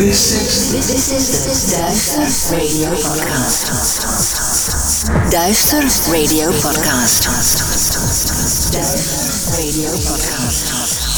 This is This is Duister Radio Podcast. Duister Radio Podcast. Duister Radio Podcast.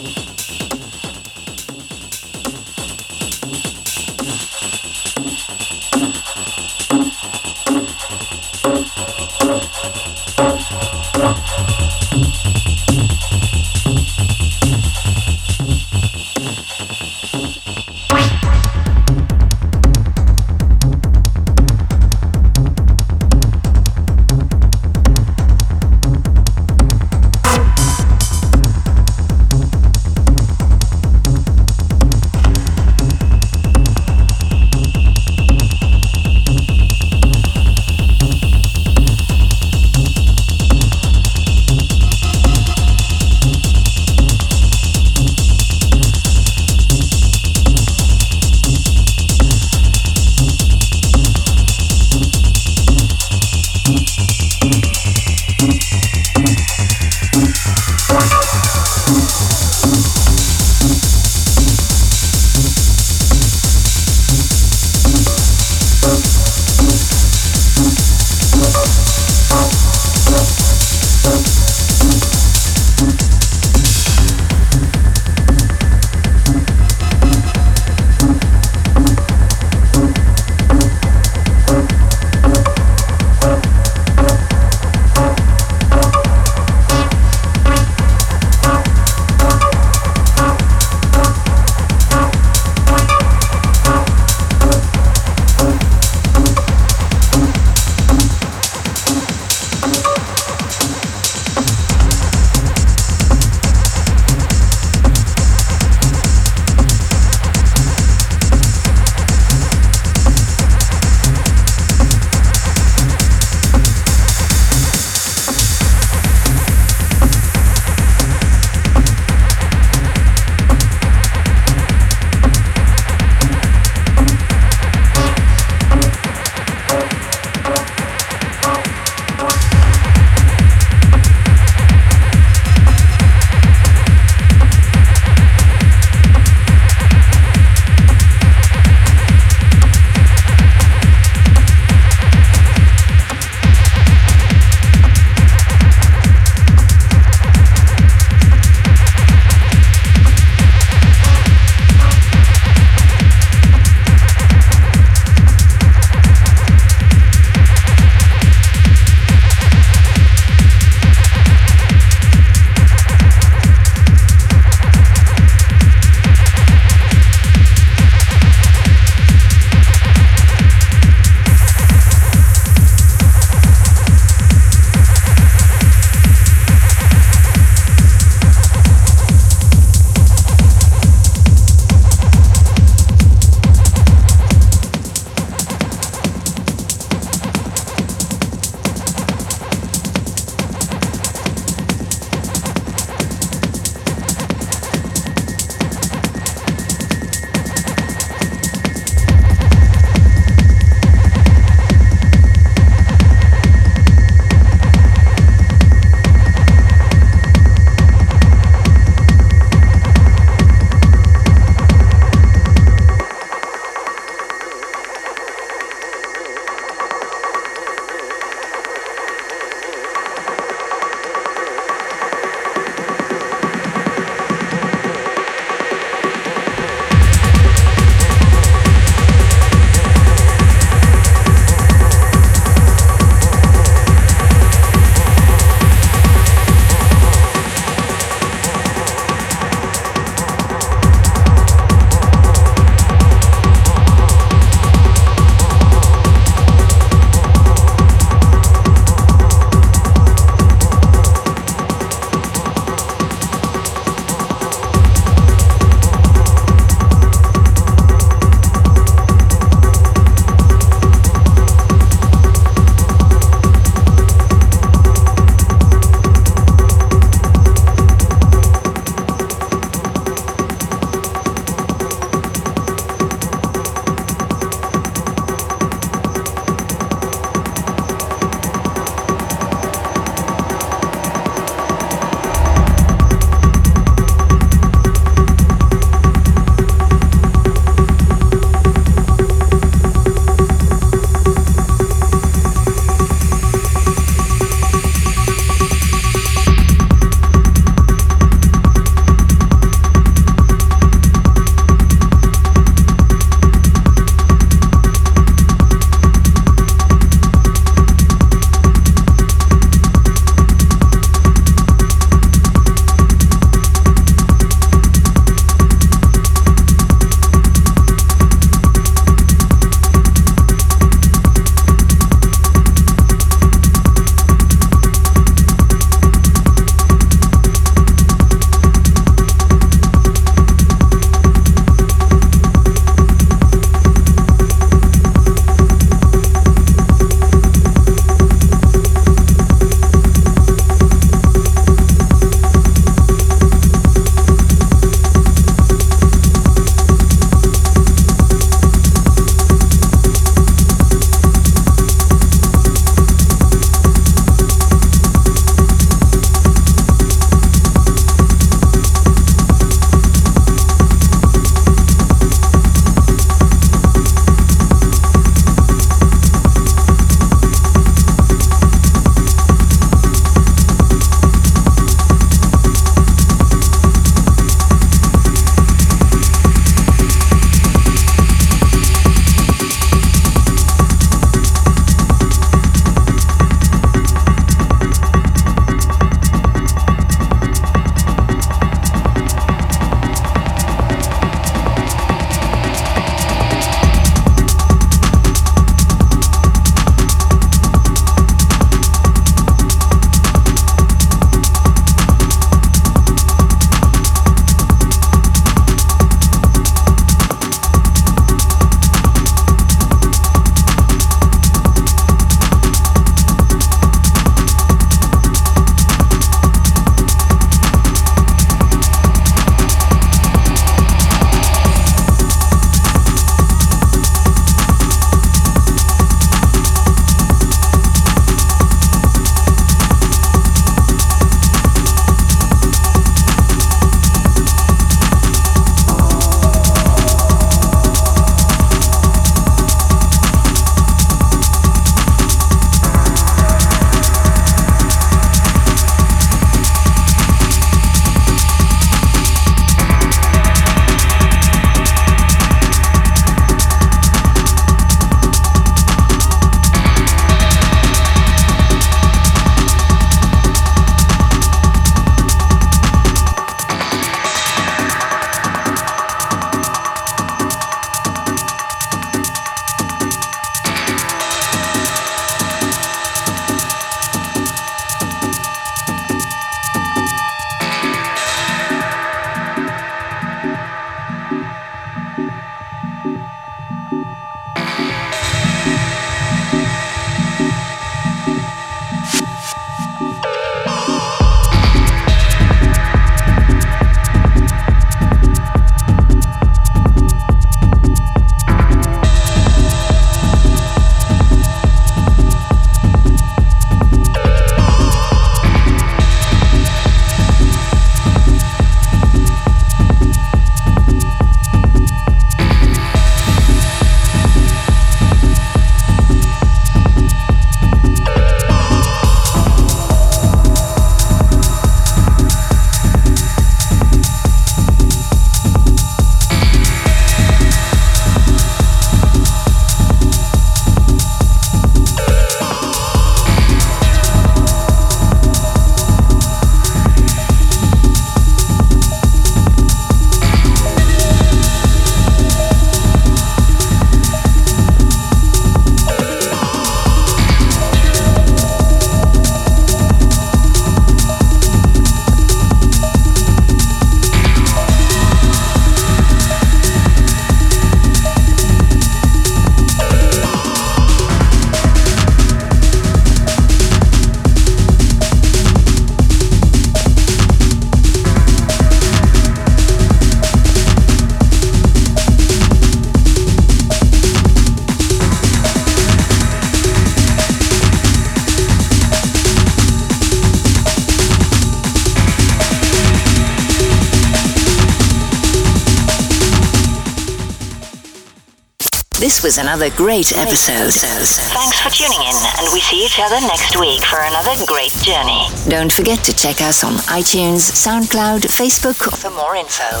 Was another great episode. Thanks for tuning in, and we see each other next week for another great journey. Don't forget to check us on iTunes, SoundCloud, Facebook For more info,